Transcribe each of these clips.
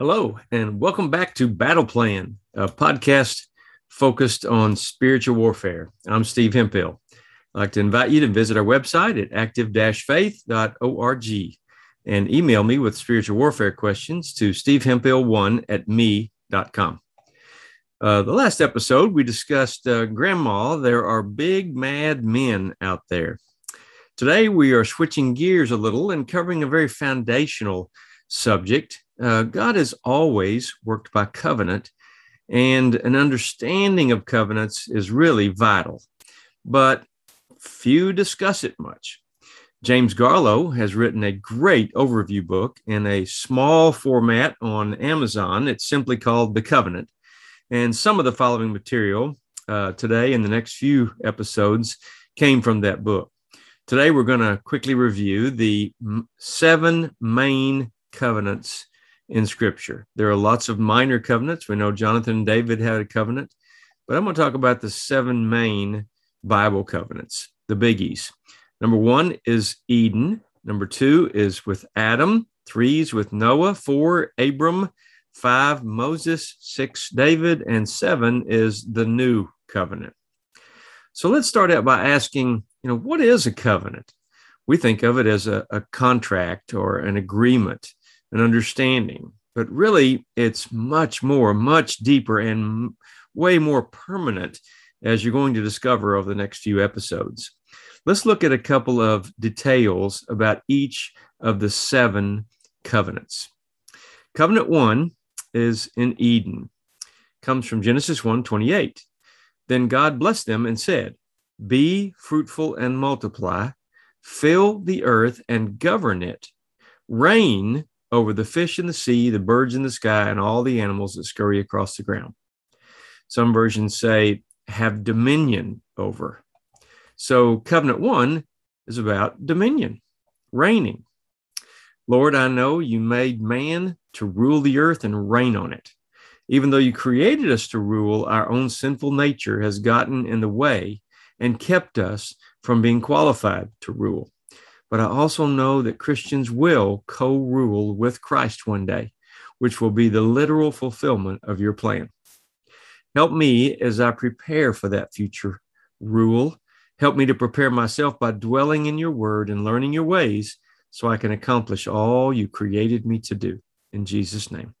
Hello, and welcome back to Battle Plan, a podcast focused on spiritual warfare. I'm Steve Hemphill. I'd like to invite you to visit our website at active-faith.org and email me with spiritual warfare questions to stevehemphill1 at me.com. Uh, the last episode, we discussed uh, Grandma. There are big, mad men out there. Today, we are switching gears a little and covering a very foundational subject uh, God has always worked by covenant, and an understanding of covenants is really vital, but few discuss it much. James Garlow has written a great overview book in a small format on Amazon. It's simply called The Covenant. And some of the following material uh, today in the next few episodes came from that book. Today, we're going to quickly review the seven main covenants in Scripture. There are lots of minor covenants. We know Jonathan and David had a covenant, but I'm going to talk about the seven main Bible covenants, the biggies. Number one is Eden. Number two is with Adam. Three is with Noah. Four, Abram. Five, Moses. Six, David. And seven is the new covenant. So let's start out by asking, you know, what is a covenant? We think of it as a, a contract or an agreement and understanding. But really, it's much more, much deeper, and way more permanent as you're going to discover over the next few episodes. Let's look at a couple of details about each of the seven covenants. Covenant one is in Eden, comes from Genesis 1 28. Then God blessed them and said, Be fruitful and multiply, fill the earth and govern it, reign over the fish in the sea, the birds in the sky, and all the animals that scurry across the ground. Some versions say, have dominion over. So, covenant one is about dominion, reigning. Lord, I know you made man to rule the earth and reign on it. Even though you created us to rule, our own sinful nature has gotten in the way and kept us from being qualified to rule but I also know that Christians will co rule with Christ one day, which will be the literal fulfillment of your plan. Help me as I prepare for that future rule. Help me to prepare myself by dwelling in your word and learning your ways so I can accomplish all you created me to do. In Jesus' name.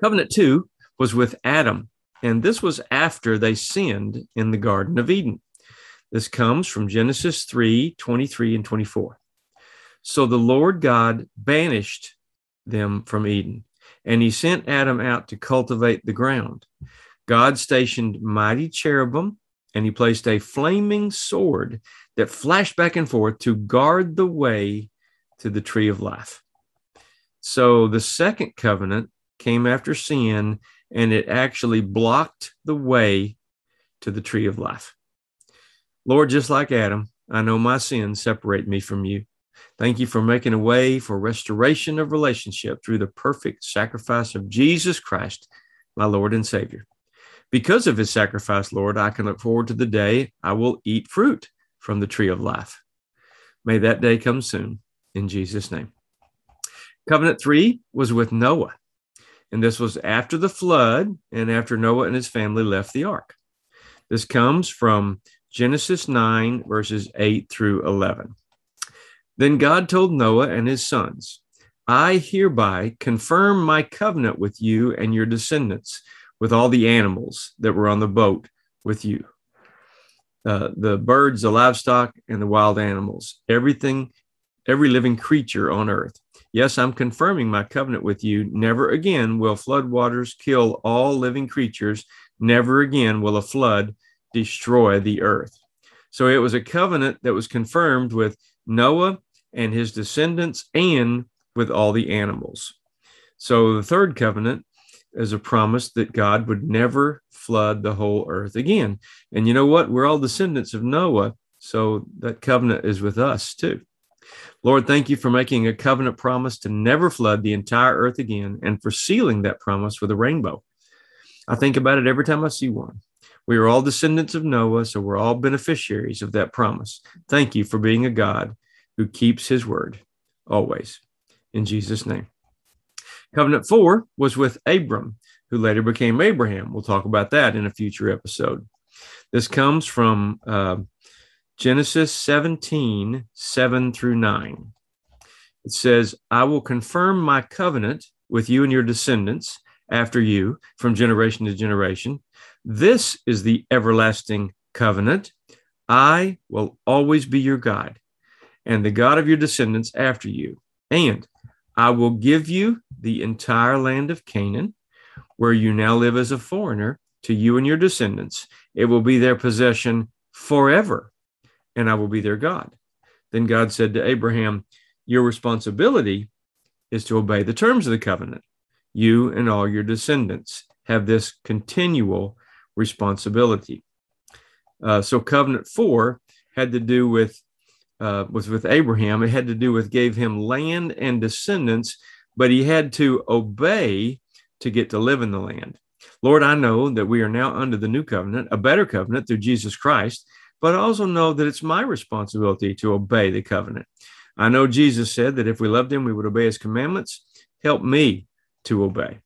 Covenant two was with Adam, and this was after they sinned in the Garden of Eden. This comes from Genesis 3 23 and 24. So the Lord God banished them from Eden, and he sent Adam out to cultivate the ground. God stationed mighty cherubim, and he placed a flaming sword that flashed back and forth to guard the way to the tree of life. So the second covenant came after sin, and it actually blocked the way to the tree of life. Lord, just like Adam, I know my sins separate me from you. Thank you for making a way for restoration of relationship through the perfect sacrifice of Jesus Christ, my Lord and Savior. Because of his sacrifice, Lord, I can look forward to the day I will eat fruit from the tree of life. May that day come soon in Jesus' name. Covenant three was with Noah, and this was after the flood and after Noah and his family left the ark. This comes from Genesis 9, verses 8 through 11. Then God told Noah and his sons, I hereby confirm my covenant with you and your descendants, with all the animals that were on the boat with you uh, the birds, the livestock, and the wild animals, everything, every living creature on earth. Yes, I'm confirming my covenant with you. Never again will flood waters kill all living creatures. Never again will a flood destroy the earth. So it was a covenant that was confirmed with Noah and his descendants and with all the animals. So the third covenant is a promise that God would never flood the whole earth again. And you know what? We're all descendants of Noah. So that covenant is with us too. Lord, thank you for making a covenant promise to never flood the entire earth again and for sealing that promise with a rainbow. I think about it every time I see one. We are all descendants of Noah, so we're all beneficiaries of that promise. Thank you for being a God who keeps his word always. In Jesus' name. Covenant four was with Abram, who later became Abraham. We'll talk about that in a future episode. This comes from uh, Genesis 17, 7 through 9. It says, I will confirm my covenant with you and your descendants after you from generation to generation. This is the everlasting covenant. I will always be your God and the God of your descendants after you. And I will give you the entire land of Canaan, where you now live as a foreigner, to you and your descendants. It will be their possession forever, and I will be their God. Then God said to Abraham, Your responsibility is to obey the terms of the covenant. You and all your descendants have this continual responsibility. Uh, so, covenant four had to do with uh, was with Abraham. It had to do with gave him land and descendants, but he had to obey to get to live in the land. Lord, I know that we are now under the new covenant, a better covenant through Jesus Christ, but I also know that it's my responsibility to obey the covenant. I know Jesus said that if we loved him, we would obey his commandments. Help me to obey.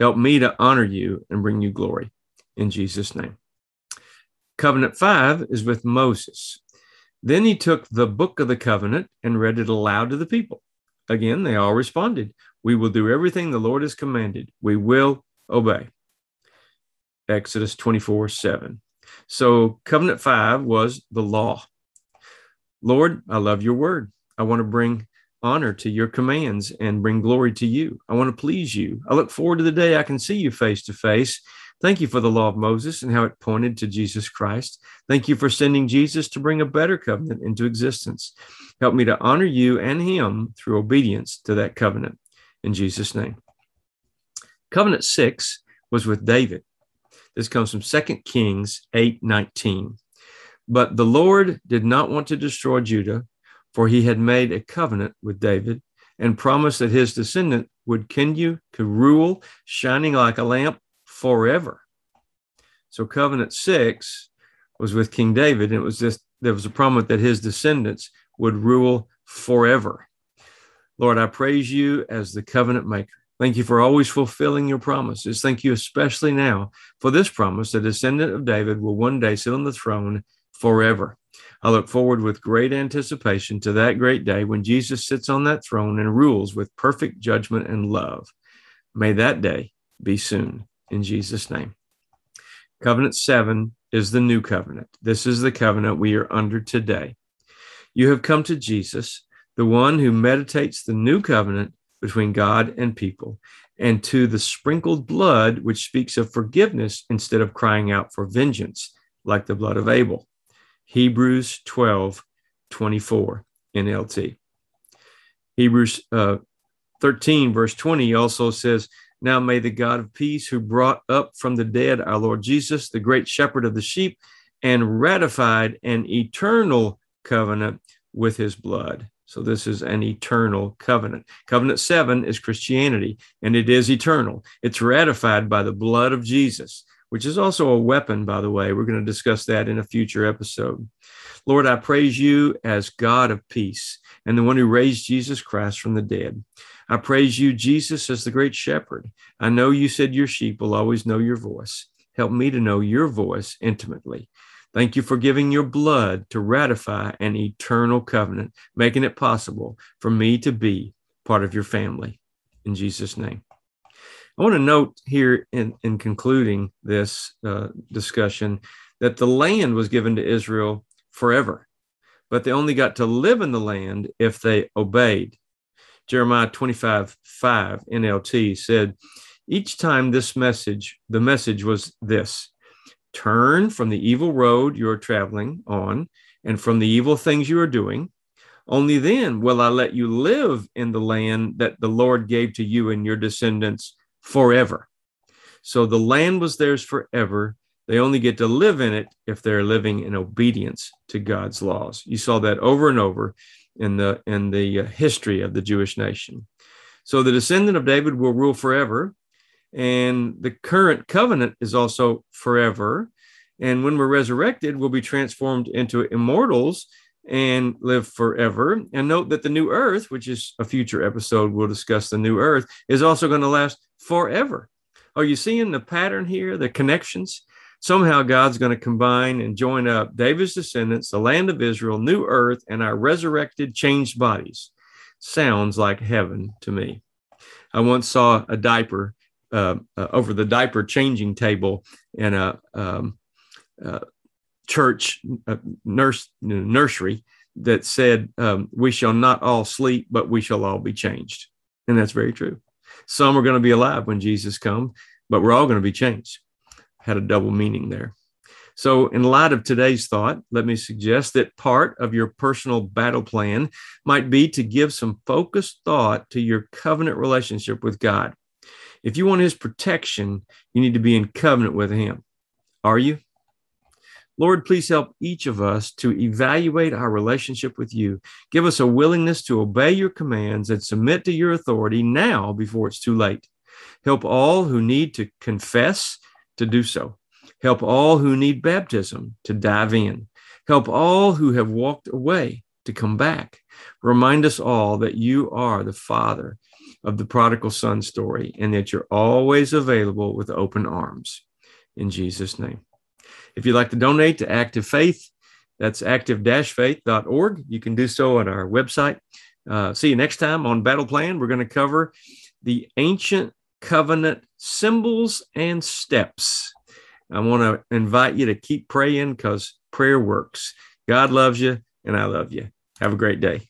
Help me to honor you and bring you glory in Jesus' name. Covenant five is with Moses. Then he took the book of the covenant and read it aloud to the people. Again, they all responded, We will do everything the Lord has commanded. We will obey. Exodus 24 7. So, covenant five was the law. Lord, I love your word. I want to bring honor to your commands and bring glory to you. I want to please you. I look forward to the day I can see you face to face Thank you for the law of Moses and how it pointed to Jesus Christ. Thank you for sending Jesus to bring a better covenant into existence. Help me to honor you and him through obedience to that covenant. In Jesus' name. Covenant six was with David. This comes from 2 Kings 8 19. But the Lord did not want to destroy Judah, for he had made a covenant with David and promised that his descendant would continue to rule, shining like a lamp forever. So covenant six was with King David, and it was just there was a promise that his descendants would rule forever. Lord, I praise you as the covenant maker. Thank you for always fulfilling your promises. Thank you especially now for this promise the descendant of David will one day sit on the throne forever. I look forward with great anticipation to that great day when Jesus sits on that throne and rules with perfect judgment and love. May that day be soon in Jesus' name. Covenant seven is the new covenant. This is the covenant we are under today. You have come to Jesus, the one who meditates the new covenant between God and people, and to the sprinkled blood, which speaks of forgiveness instead of crying out for vengeance, like the blood of Abel. Hebrews 12 24 NLT. Hebrews uh, 13, verse 20 also says, now may the God of peace, who brought up from the dead our Lord Jesus, the great shepherd of the sheep, and ratified an eternal covenant with his blood. So this is an eternal covenant. Covenant seven is Christianity, and it is eternal. It's ratified by the blood of Jesus, which is also a weapon, by the way. We're going to discuss that in a future episode. Lord, I praise you as God of peace and the one who raised Jesus Christ from the dead. I praise you, Jesus, as the great shepherd. I know you said your sheep will always know your voice. Help me to know your voice intimately. Thank you for giving your blood to ratify an eternal covenant, making it possible for me to be part of your family. In Jesus' name. I want to note here in, in concluding this uh, discussion that the land was given to Israel forever, but they only got to live in the land if they obeyed. Jeremiah 25 5 NLT said, Each time this message, the message was this turn from the evil road you are traveling on and from the evil things you are doing. Only then will I let you live in the land that the Lord gave to you and your descendants forever. So the land was theirs forever. They only get to live in it if they're living in obedience to God's laws. You saw that over and over in the in the uh, history of the Jewish nation. So the descendant of David will rule forever, and the current covenant is also forever. And when we're resurrected, we'll be transformed into immortals and live forever. And note that the new earth, which is a future episode, we'll discuss the new earth, is also going to last forever. Are you seeing the pattern here, the connections? Somehow God's going to combine and join up David's descendants, the land of Israel, new earth, and our resurrected, changed bodies. Sounds like heaven to me. I once saw a diaper uh, uh, over the diaper changing table in a um, uh, church uh, nurse nursery that said, um, "We shall not all sleep, but we shall all be changed," and that's very true. Some are going to be alive when Jesus comes, but we're all going to be changed. Had a double meaning there. So, in light of today's thought, let me suggest that part of your personal battle plan might be to give some focused thought to your covenant relationship with God. If you want His protection, you need to be in covenant with Him. Are you? Lord, please help each of us to evaluate our relationship with you. Give us a willingness to obey your commands and submit to your authority now before it's too late. Help all who need to confess to do so. Help all who need baptism to dive in. Help all who have walked away to come back. Remind us all that you are the Father of the prodigal son story and that you're always available with open arms. In Jesus' name. If you'd like to donate to Active Faith, that's active-faith.org. You can do so at our website. Uh, see you next time on Battle Plan. We're going to cover the ancient covenant symbols and steps. I want to invite you to keep praying because prayer works. God loves you, and I love you. Have a great day.